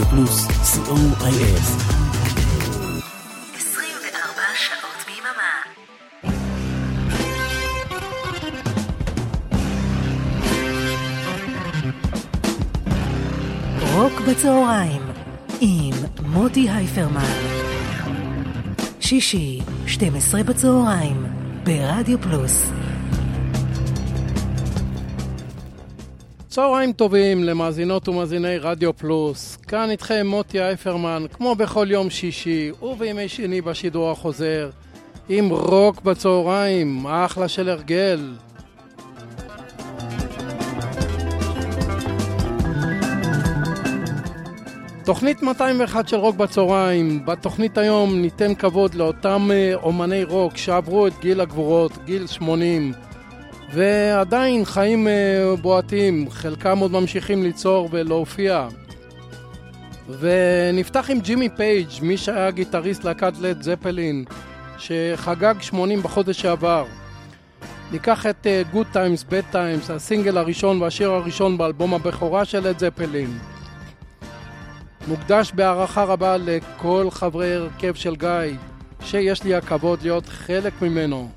רדיו פלוס, co.il. 24 שעות ביממה. רוק בצהריים עם מוטי הייפרמן. שישי, 12 בצהריים, ברדיו פלוס. צהריים טובים למאזינות ומאזיני רדיו פלוס, כאן איתכם מוטי אייפרמן, כמו בכל יום שישי ובימי שני בשידור החוזר, עם רוק בצהריים, אחלה של הרגל. תוכנית 201 של רוק בצהריים, בתוכנית היום ניתן כבוד לאותם אה, אומני רוק שעברו את גיל הגבורות, גיל 80 ועדיין חיים אה, בועטים, חלקם עוד ממשיכים ליצור ולהופיע. ונפתח עם ג'ימי פייג', מי שהיה גיטריסט להקת לד זפלין, שחגג 80 בחודש שעבר. ניקח את uh, Good Times, Bad Times, הסינגל הראשון והשיר הראשון באלבום הבכורה של לד זפלין. מוקדש בהערכה רבה לכל חברי הרכב של גיא, שיש לי הכבוד להיות חלק ממנו.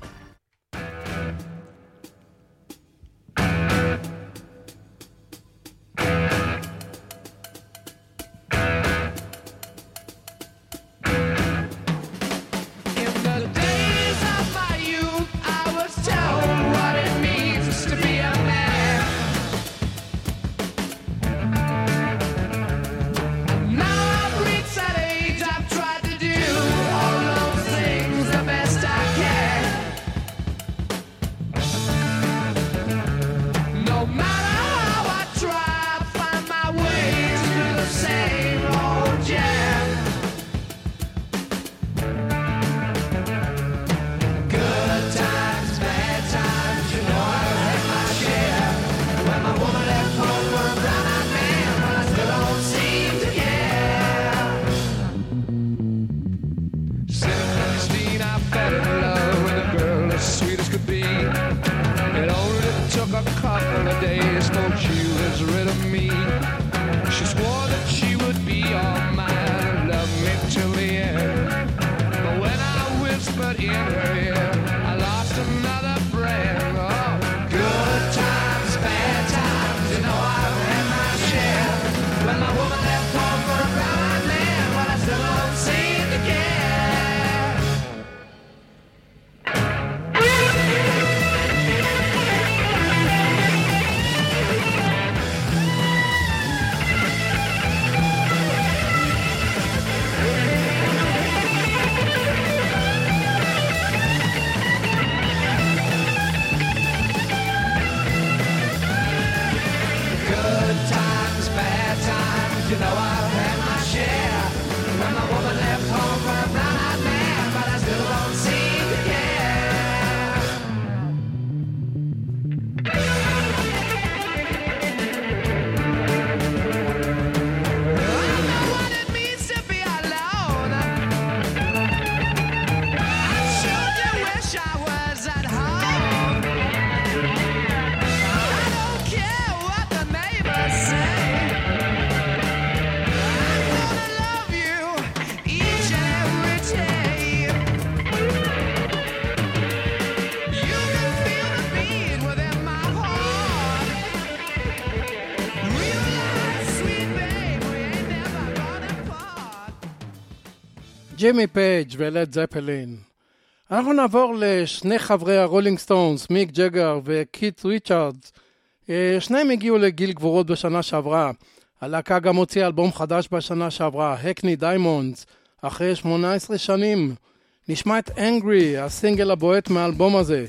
ג'ימי פייג' ולד זפלין. אנחנו נעבור לשני חברי הרולינג סטונס, מיק ג'גר וקיט ריצ'רדס. אה, שניהם הגיעו לגיל גבורות בשנה שעברה. הלהקה גם הוציאה אלבום חדש בשנה שעברה, הקני דיימונדס, אחרי 18 שנים. נשמע את אנגרי, הסינגל הבועט מהאלבום הזה.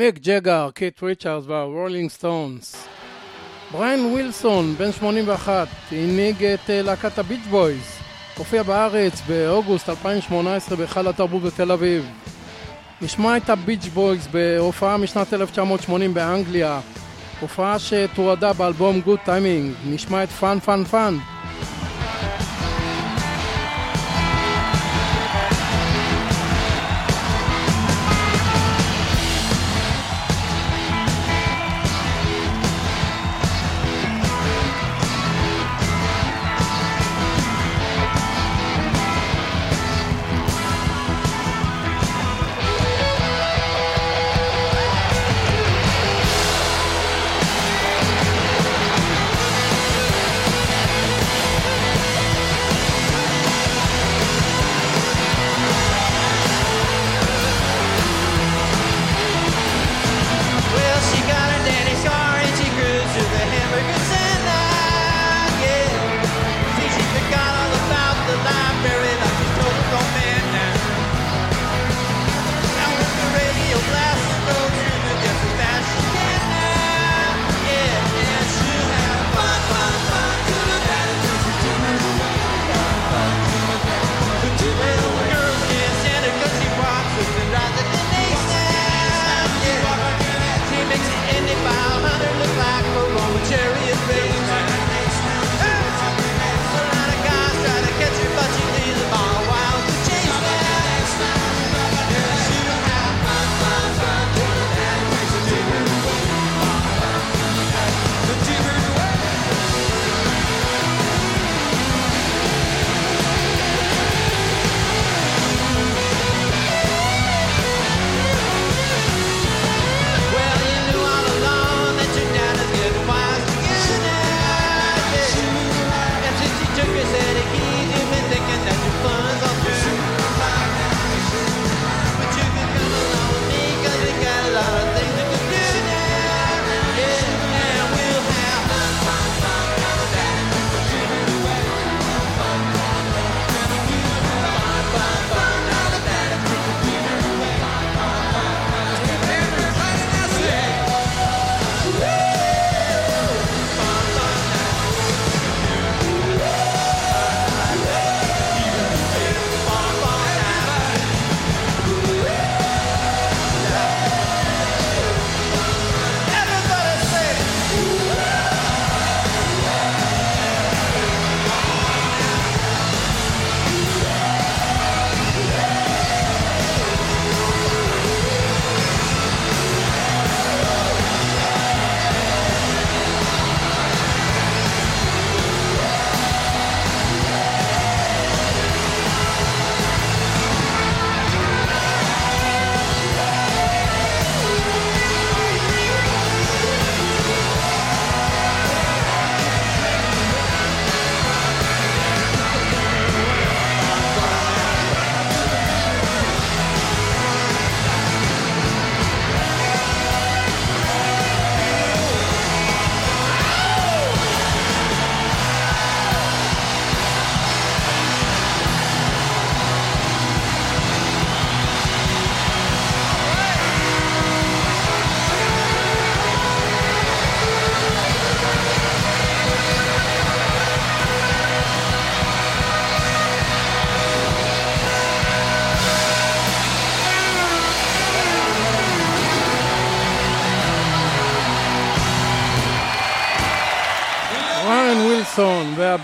מיק ג'גר, קיט ריצ'רס והרולינג סטונס. בריין ווילסון, בן 81, הנהיג את אה, להקת הביץ' בויז. הופיע בארץ באוגוסט 2018 בהיכל התרבות בתל אביב. נשמע את הביץ' בויז בהופעה משנת 1980 באנגליה, הופעה שתורדה באלבום גוד טיימינג, נשמע את פאן פאן פאן.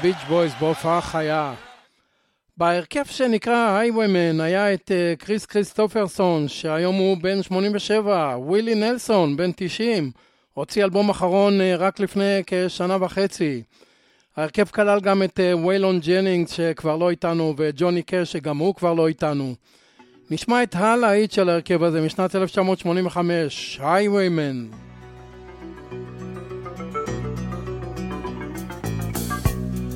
והביץ' בויז בהופעה חיה. בהרכב שנקרא הייווימן היה את uh, קריס קריסטופרסון, שהיום הוא בן 87, ווילי נלסון, בן 90, הוציא אלבום אחרון uh, רק לפני כשנה וחצי. ההרכב כלל גם את uh, ויילון ג'נינגס שכבר לא איתנו, וג'וני קש שגם הוא כבר לא איתנו. נשמע את הלהיט של ההרכב הזה משנת 1985, הייווימן.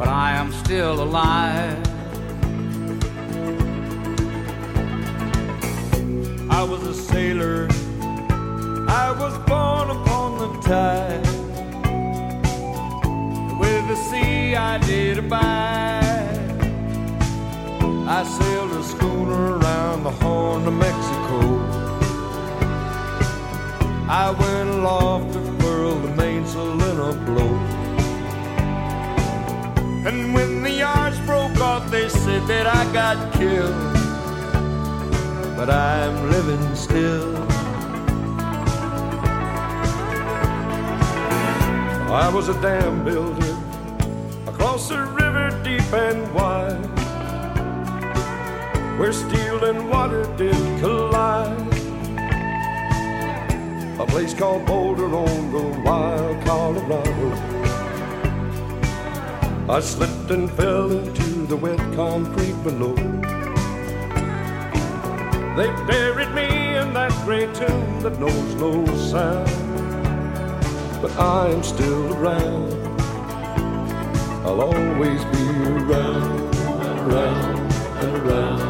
But I am still alive. I was a sailor. I was born upon the tide. With the sea I did abide. I sailed a schooner around the Horn of Mexico. I went aloft to furl the mainsail in a blow. And when the yards broke off, they said that I got killed. But I'm living still. I was a dam builder across a river deep and wide, where steel and water did collide a place called Boulder on the wild Colorado. I slipped and fell into the wet concrete below. They buried me in that gray tomb that knows no sound. But I am still around. I'll always be around around and around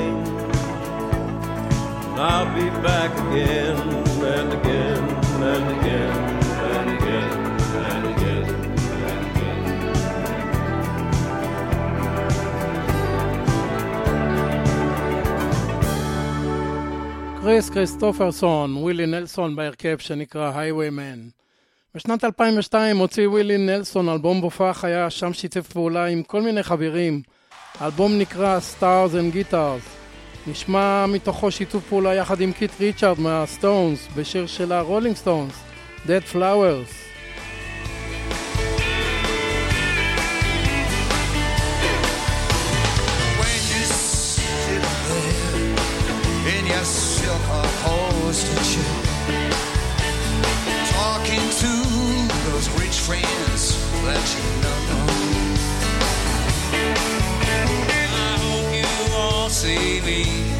I'll be back again and again and again and again and again and again. קריס כריסטופרסון, ווילי נלסון בהרכב שנקרא Highwayman. בשנת 2002 הוציא ווילי נלסון אלבום בהופעה חיה, שם שיתף פעולה עם כל מיני חברים. האלבום נקרא Stars and Guitars. נשמע מתוכו שיתוף פעולה יחד עם קיט ריצ'ארד מהסטונס בשיר של הרולינג סטונס, Dead Flowers. friends that you see me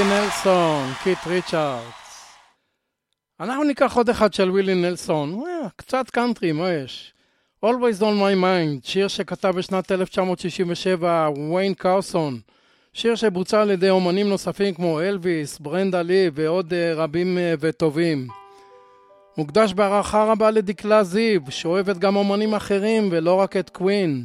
ווילי נלסון, קיט ריצ'ארדס. אנחנו ניקח עוד אחד של ווילי נלסון, קצת קאנטרי, מה יש? Always on my mind, שיר שכתב בשנת 1967 ויין קאוסון, שיר שבוצע על ידי אומנים נוספים כמו אלוויס, ברנדה לי ועוד אה, רבים אה, וטובים. מוקדש בהערכה רבה לדקלה זיו, שאוהבת גם אומנים אחרים ולא רק את קווין.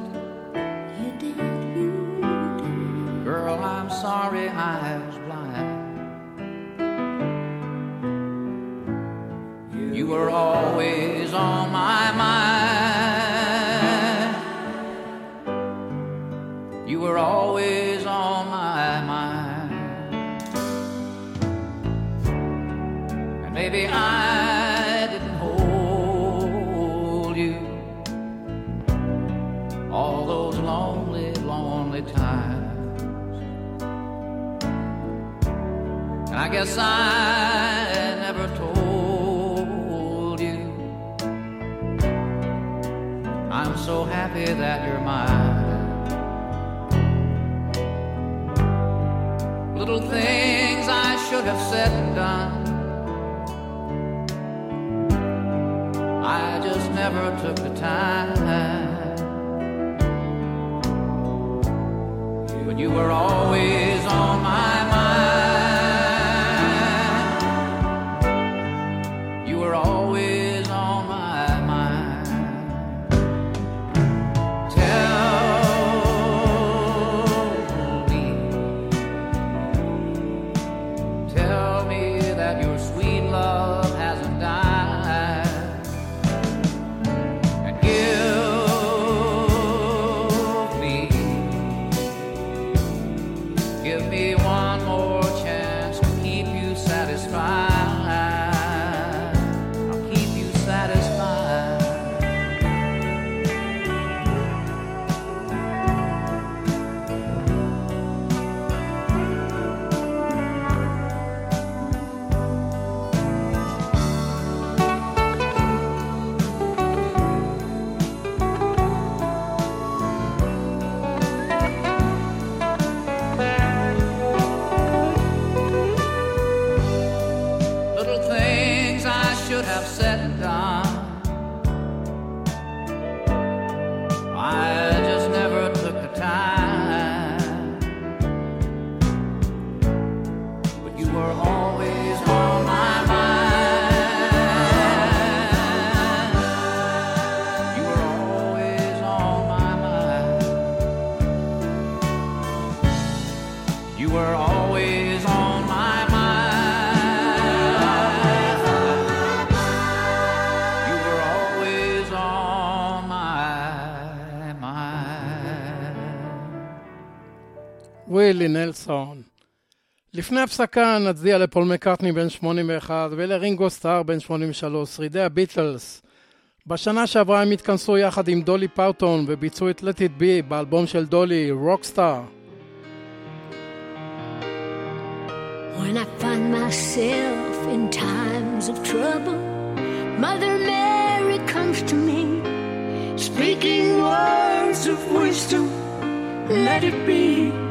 sorry I was blind. You were always on guess I never told you I'm so happy that you're mine. Little things I should have said and done. I just never took the time. But you were always on my לפני הפסקה נצדיע לפול מקארטני בן 81 ולרינגו סטאר בן 83, שרידי הביטלס. בשנה שעברה הם התכנסו יחד עם דולי פאוטון וביצעו את Let It Be באלבום של דולי, רוקסטאר. When I find myself in times of trouble, Mother Mary comes to me, speaking words of wisdom, let it be.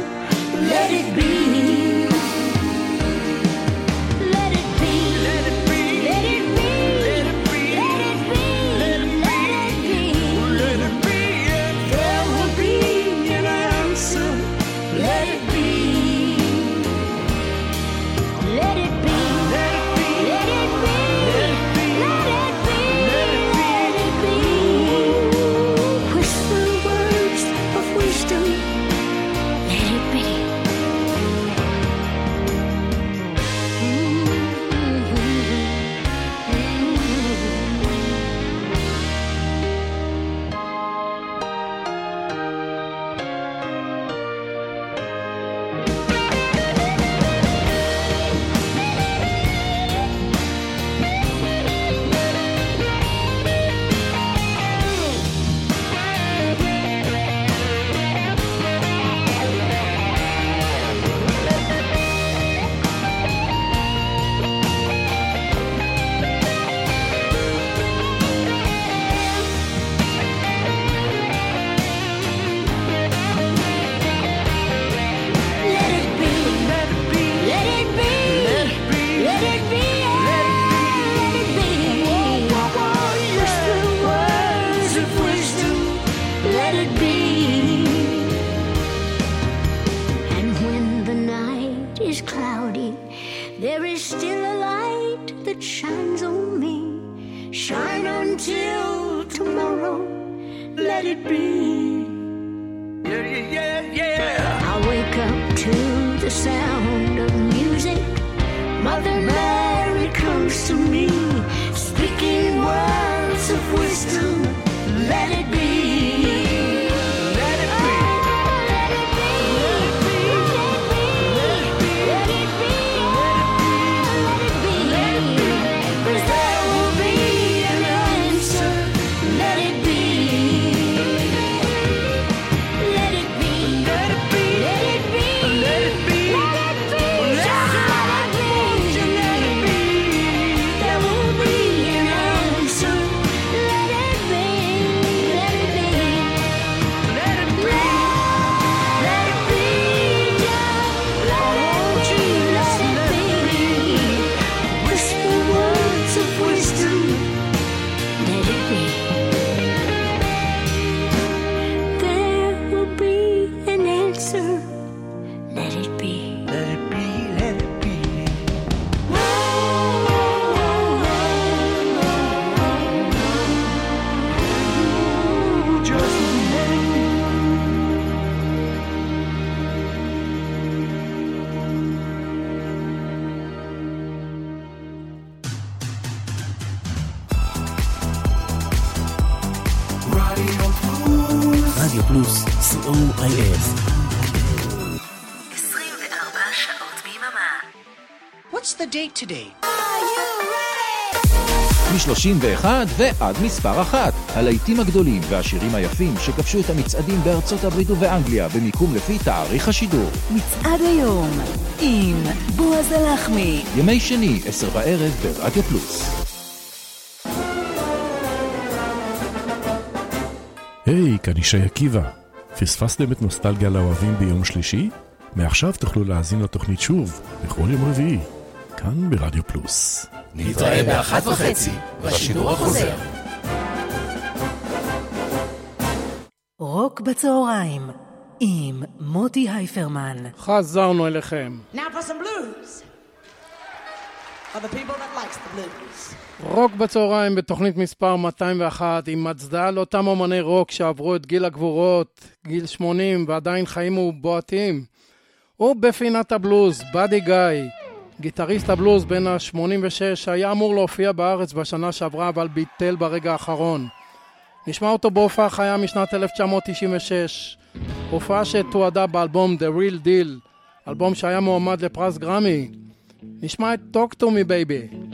רדיו פלוס, co.il. 24 שעות ביממה. What's the date today? מ-31 ועד מספר אחת. הלהיטים הגדולים והשירים היפים שכבשו את המצעדים בארצות הברית ובאנגליה במיקום לפי תאריך השידור. מצעד היום עם בועז הלחמי. ימי שני, עשר בערב ברדיו פלוס. כאן ישי עקיבא. פספסתם את נוסטלגיה לאוהבים ביום שלישי? מעכשיו תוכלו להאזין לתוכנית שוב, בכל יום רביעי, כאן ברדיו פלוס. נתראה באחת וחצי, בשידור החוזר. רוק בצהריים עם מוטי הייפרמן. חזרנו אליכם. Now for some blues. For the people that likes the blues. רוק בצהריים בתוכנית מספר 201 עם הצדעה לאותם אומני רוק שעברו את גיל הגבורות, גיל 80 ועדיין חיים ובועטים. ובפינת הבלוז, באדי גיא, גיטריסט הבלוז בן ה-86 היה אמור להופיע בארץ בשנה שעברה אבל ביטל ברגע האחרון. נשמע אותו בהופעה חיה משנת 1996, הופעה שתועדה באלבום The Real Deal, אלבום שהיה מועמד לפרס גרמי. Nishmat, talk to me, baby.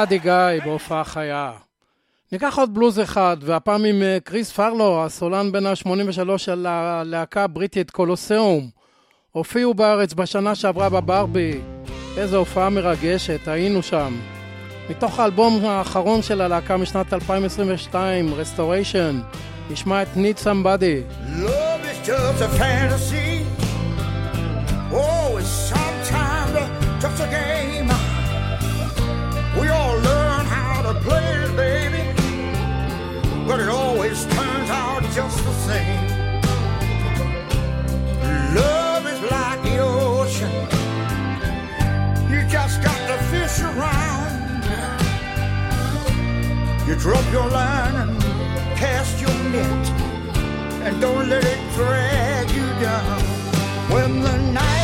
באדי גיא בהופעה חיה. ניקח עוד בלוז אחד, והפעם עם אה, קריס פרלו, הסולן בן ה-83 של הלהקה הבריטית קולוסיאום. הופיעו בארץ בשנה שעברה בברבי. איזו הופעה מרגשת, היינו שם. מתוך האלבום האחרון של הלהקה משנת 2022, Restoration, נשמע את Need Somebody. Love is just a fantasy. Oh, it's sometimes just a playing, baby. But it always turns out just the same. Love is like the ocean. You just got to fish around. You drop your line and cast your net. And don't let it drag you down. When the night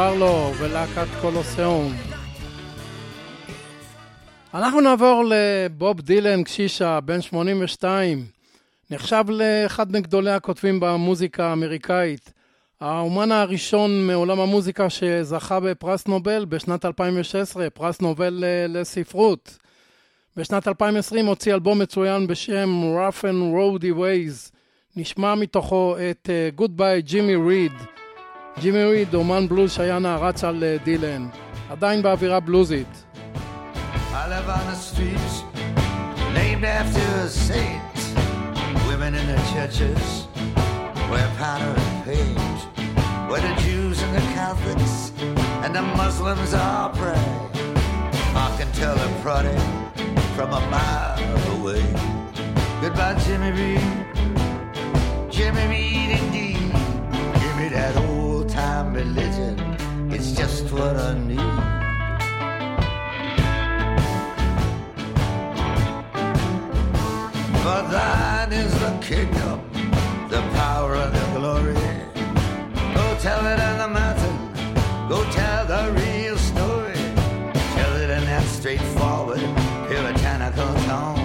פרלו ולהקת קולוסיאום. אנחנו נעבור לבוב דילן קשישה, בן 82. נחשב לאחד מגדולי הכותבים במוזיקה האמריקאית. האומן הראשון מעולם המוזיקה שזכה בפרס נובל בשנת 2016, פרס נובל לספרות. בשנת 2020 הוציא אלבום מצוין בשם Rough and Roady Ways. נשמע מתוכו את uh, Goodbye Jimmy Reed. ג'ימי ריד, אומן בלוז שהיה נערץ על uh, דילן. עדיין באווירה בלוזית. I live on the streets named after a saint. Women in the churches wear powder and paint. Where the Jews and the Catholics and the Muslims all pray. I can tell a prodding from a mile away. Goodbye, Jimmy Reed. Jimmy Reed, indeed. Give me that old time religion. It's just what I need. For thine is the kingdom, the power and the glory. Go tell it on the mountain. Go tell the real story. Tell it in that straightforward, puritanical tone.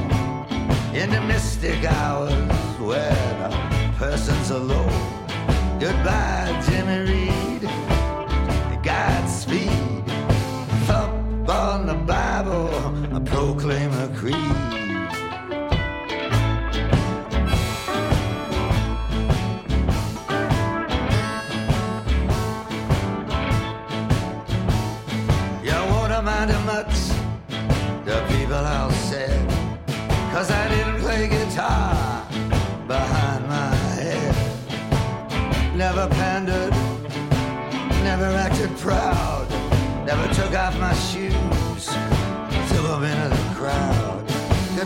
In the mystic hours where the person's alone. Goodbye, Jimmy Reed. Behind my head. Never pandered, never acted proud, never took off my shoes,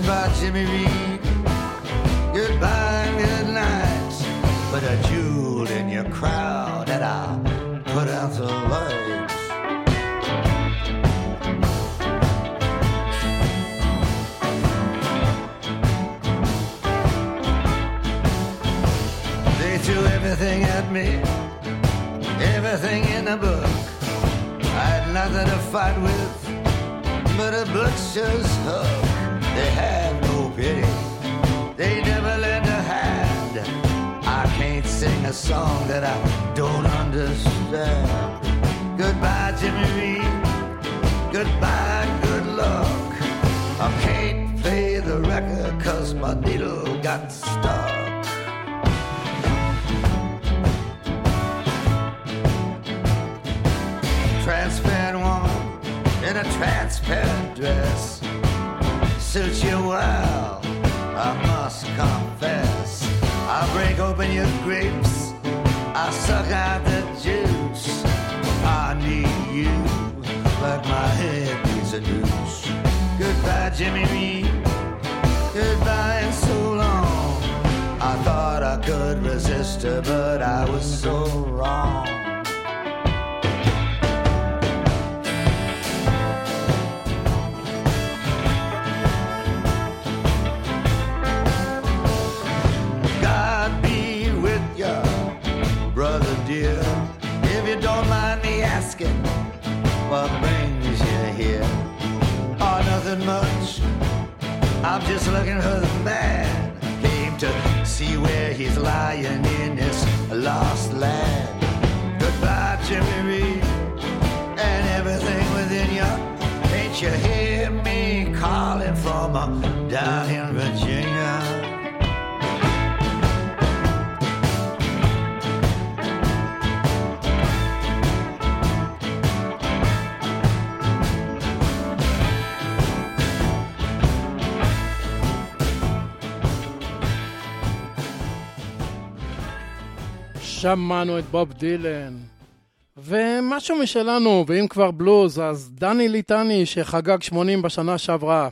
Goodbye, Jimmy Reed. Goodbye, and good night. Put a jewel in your crowd and I'll put out the lights. They threw everything at me, everything in the book. I had nothing to fight with, but a butcher's hook. They had no pity, they never lend a hand. I can't sing a song that I don't understand. Goodbye, Jimmy Reed. Goodbye, good luck. I can't play the record cause my needle got stuck. transparent woman in a transparent dress suits you well. I must confess. I break open your grapes. I suck out the juice. I need you like my head needs a noose. Goodbye, Jimmy Reed. Goodbye and so long. I thought I could resist her, but I was so wrong. I'm just looking for the man. Came to see where he's lying in this lost land. Goodbye, Jimmy Reed, and everything within you. Ain't you hear me calling from down in שמענו את בוב דילן. ומשהו משלנו, ואם כבר בלוז, אז דני ליטני שחגג 80 בשנה שעברה.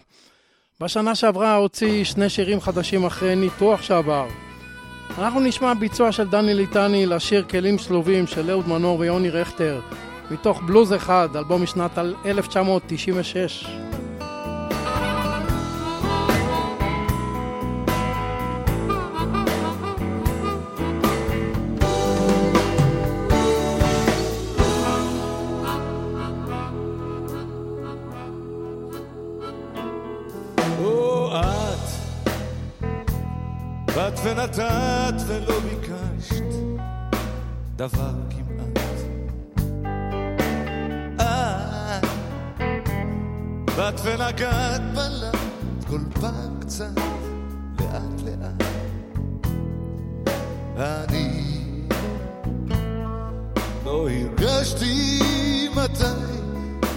בשנה שעברה הוציא שני שירים חדשים אחרי ניתוח שעבר. אנחנו נשמע ביצוע של דני ליטני לשיר כלים שלובים של אהוד מנור ויוני רכטר, מתוך בלוז אחד, אלבום משנת 1996. באת ונגעת בלט כל פעם קצת, לאט לאט. אני לא הרגשתי מתי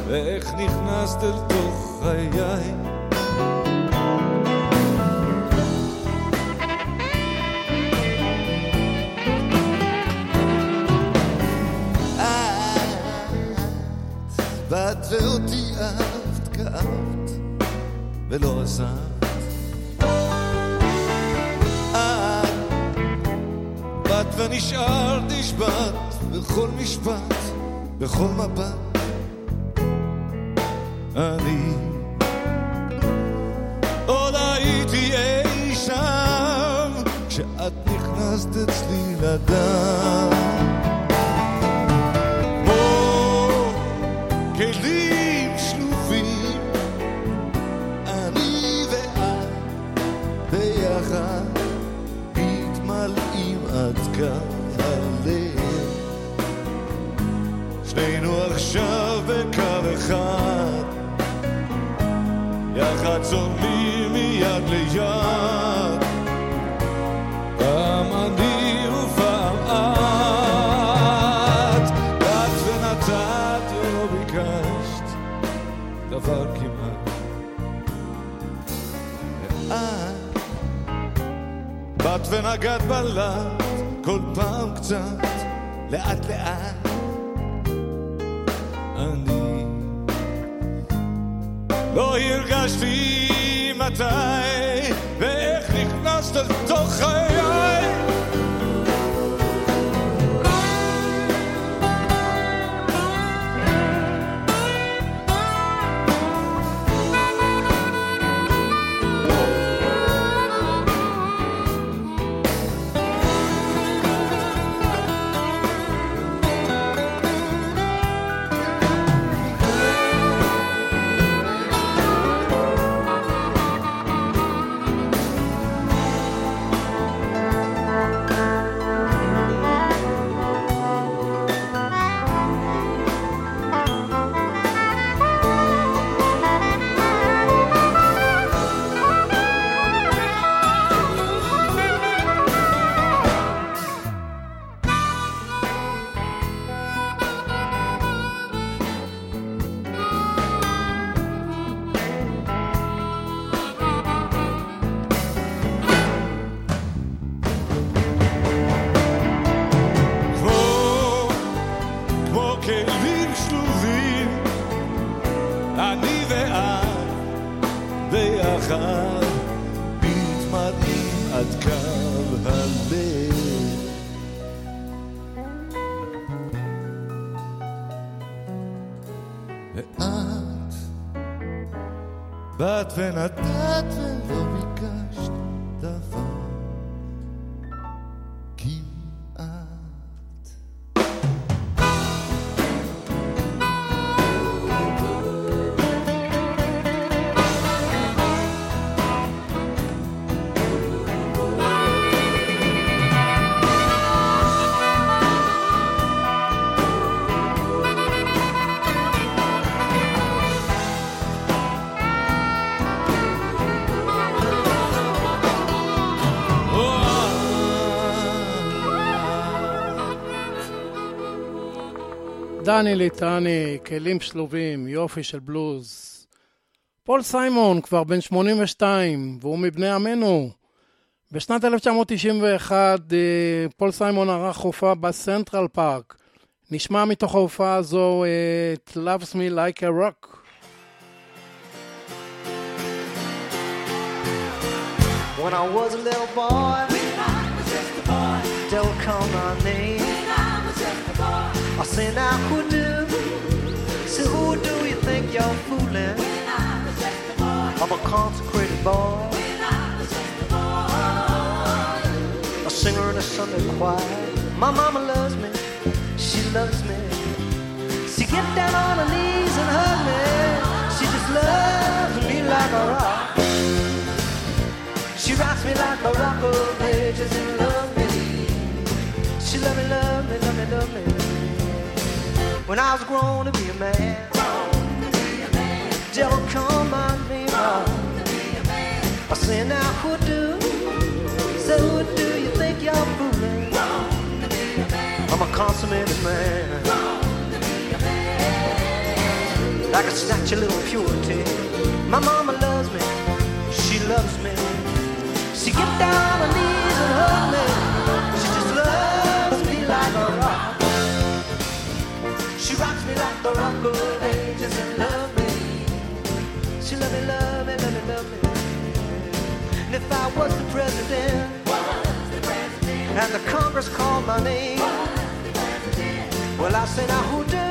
ואיך נכנסת אל תוך חיי. באת ואותי כאבת, ולא עזבת. את באת ונשארת נשבעת בכל משפט, בכל מבט. אני עוד הייתי אי שם כשאת נכנסת אצלי לדם. כמו כלים עכשיו בקו אחד, יחד צולמים מיד ליד. פעם אני ופעם את, את ונתת ולא ביקשת דבר כמעט. ואת באת ונגעת בלט כל פעם קצת, לאט לאט. לא הרגשתי מתי ואיך נכנסת לתוך חיי. באת דני ליטני, כלים שלובים, יופי של בלוז. פול סיימון כבר בן 82, והוא מבני עמנו. בשנת 1991 אה, פול סיימון ערך הופעה בסנטרל פארק. נשמע מתוך ההופעה הזו את Loves Me Like a Rock. When I was a little boy, when I was just a boy, don't call my name. Say now who do? Say who do you think you're fooling? When I was just a boy, I'm a consecrated boy. When I was just a boy, a singer in a Sunday choir. My mama loves me, she loves me. She get down on her knees and hug me. She just loves me like a rock. She rocks me like a rock of ages and love me. She love me, love When I was grown to be a man, devil come on me, I say now who do? Say who do you think you're fooling? I'm a consummated man. Like a snatch of little purity. My mama loves me. She loves me. She get down on knees and hug me. She just loves me like a me like the rock of ages and love me. She love me, love me, love me, love me. And if I was the president, and the Congress called my name, well, I say now who do?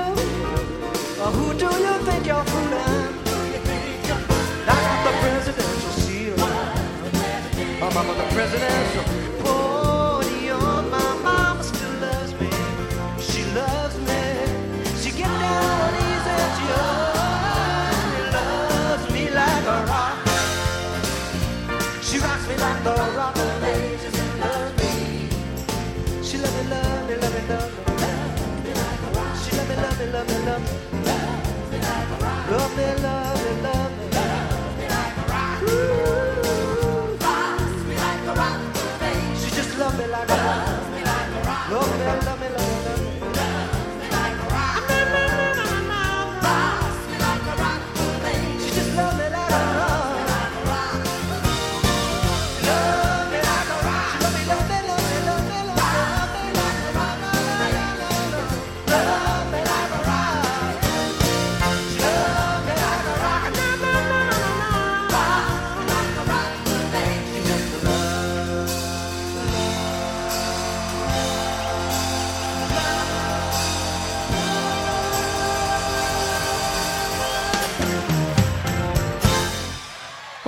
Or who do you think you're fooling? I got the presidential seal. Mama, the presidential love me, love me, love me. She love me, love me, love me, love me. Love me, love me, love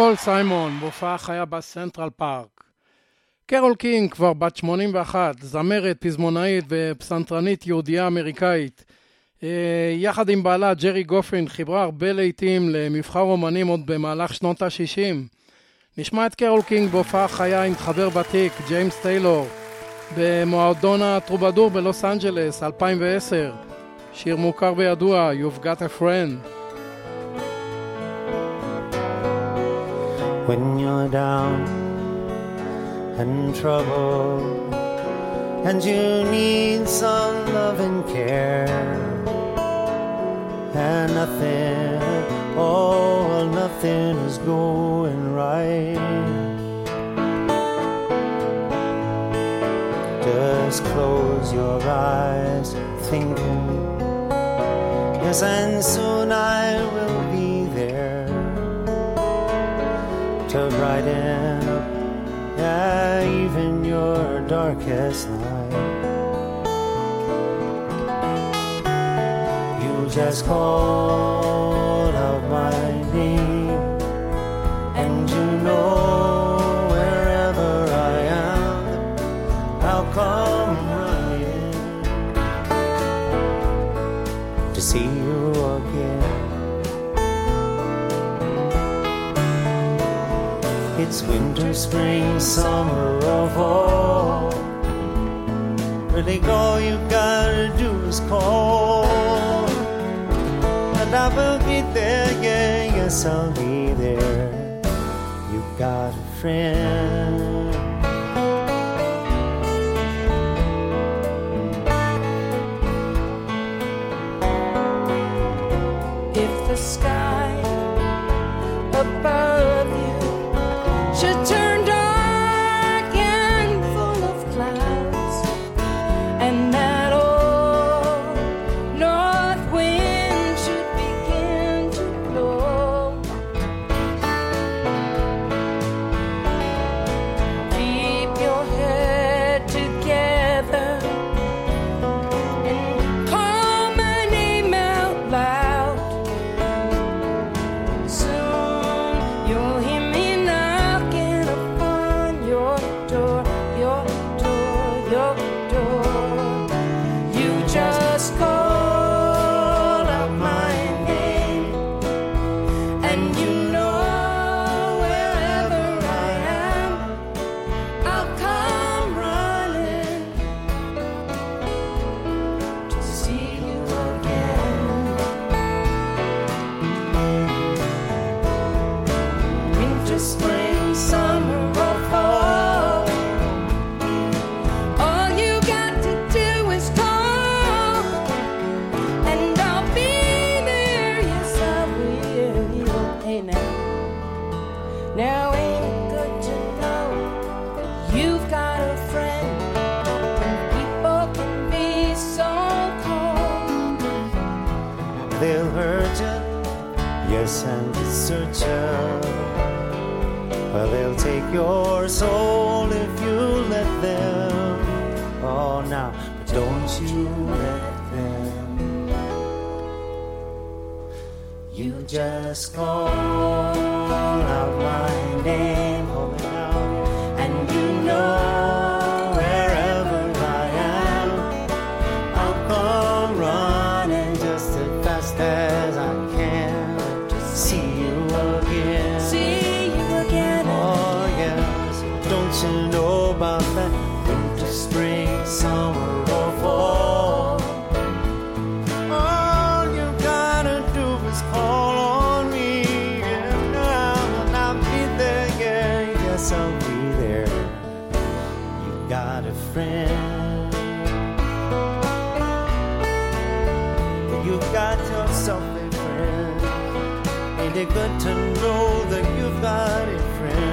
פול סיימון, בהופעה חיה בסנטרל פארק. קרול קינג, כבר בת 81, זמרת, פזמונאית ופסנתרנית יהודייה אמריקאית. אה, יחד עם בעלה ג'רי גופין חיברה הרבה להיטים למבחר אומנים עוד במהלך שנות ה-60. נשמע את קרול קינג בהופעה חיה עם חבר ותיק, ג'יימס טיילור, במועדון הטרובדור בלוס אנג'לס, 2010. שיר מוכר וידוע, You've Got a Friend. When you're down and trouble and you need some love and care. And nothing oh well, nothing is going right. Just close your eyes thinking yes and soon I will to brighten up yeah, even your darkest night. You just call It's winter, spring, summer, or fall. Really, all you gotta do is call. And I will be there, yeah, yes, I'll be there. You got a friend. Ain't it good to know that you've got a friend?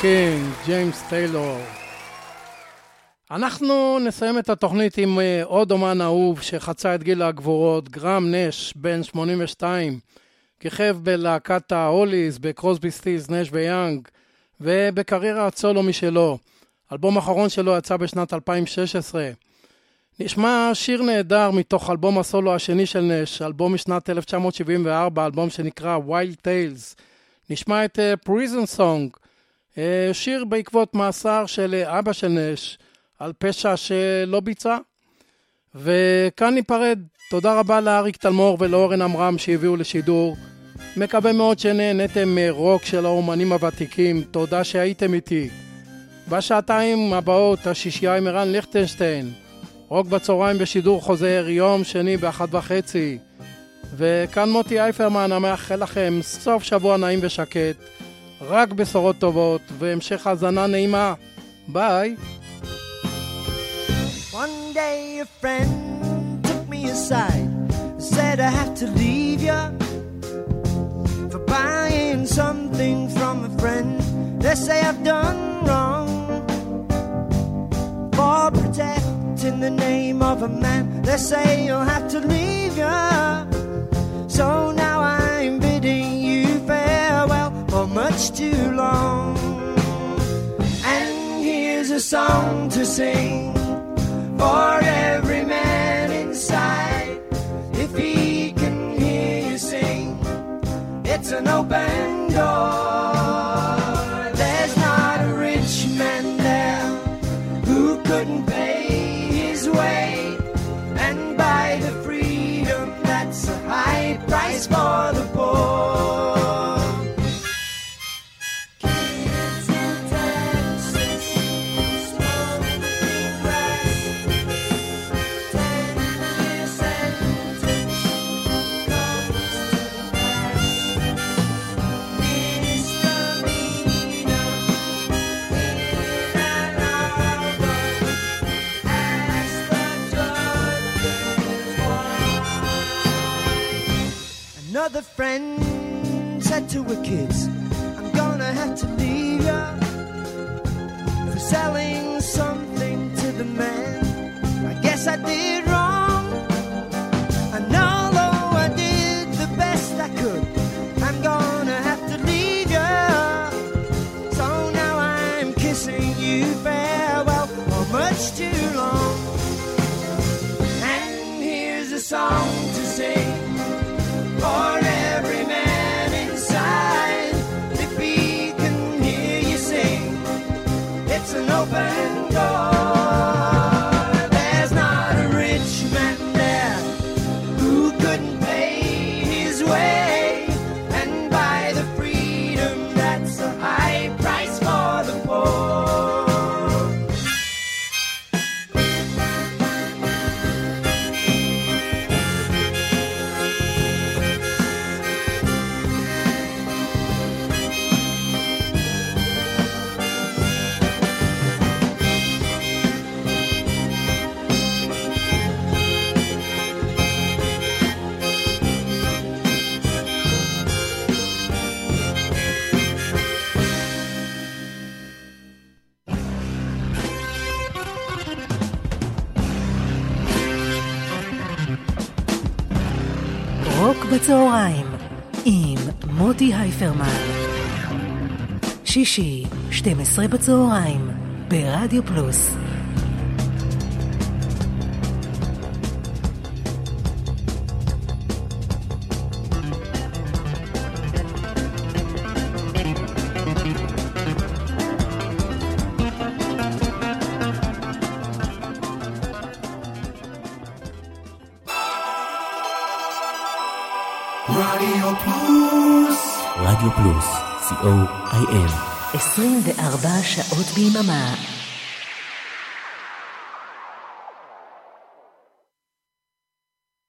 קינג, ג'יימס טיילור. אנחנו נסיים את התוכנית עם אה, עוד אומן אהוב שחצה את גיל הגבורות, גרם נש, בן 82, כיכב בלהקת ההוליז, בקרוסבי סטיז, נש ויאנג, ובקריירת סולו משלו. אלבום האחרון שלו יצא בשנת 2016. נשמע שיר נהדר מתוך אלבום הסולו השני של נש, אלבום משנת 1974, אלבום שנקרא Wild Tales. נשמע את אה, Prison אה, שיר בעקבות מאסר של אה, אבא של נש על פשע שלא ביצע. וכאן ניפרד. תודה רבה לאריק תלמור ולאורן עמרם שהביאו לשידור. מקווה מאוד שנהנתם מרוק של האומנים הוותיקים. תודה שהייתם איתי. בשעתיים הבאות השישייה עם ערן ליכטנשטיין. רוק בצהריים בשידור חוזר, יום שני באחת וחצי. וכאן מוטי אייפרמן המאחל לכם סוף שבוע נעים ושקט, רק בשורות טובות והמשך האזנה נעימה. ביי. One day a friend took me aside, said I have to leave you for buying something from a friend. They say I've done wrong for protecting the name of a man. They say you'll have to leave you. So now I'm much too long. And here's a song to sing for every man inside. If he can hear you sing, it's an open door. There's not a rich man there who couldn't pay his way and buy the freedom that's a high price for the friend said to her kids, I'm gonna have to leave ya for selling something to the man. I guess I did wrong. And although I did the best I could, I'm gonna have to leave ya. So now I'm kissing you farewell for much too long. And here's a song open door. 12 בצהריים, ברדיו פלוס. 24 שעות ביממה.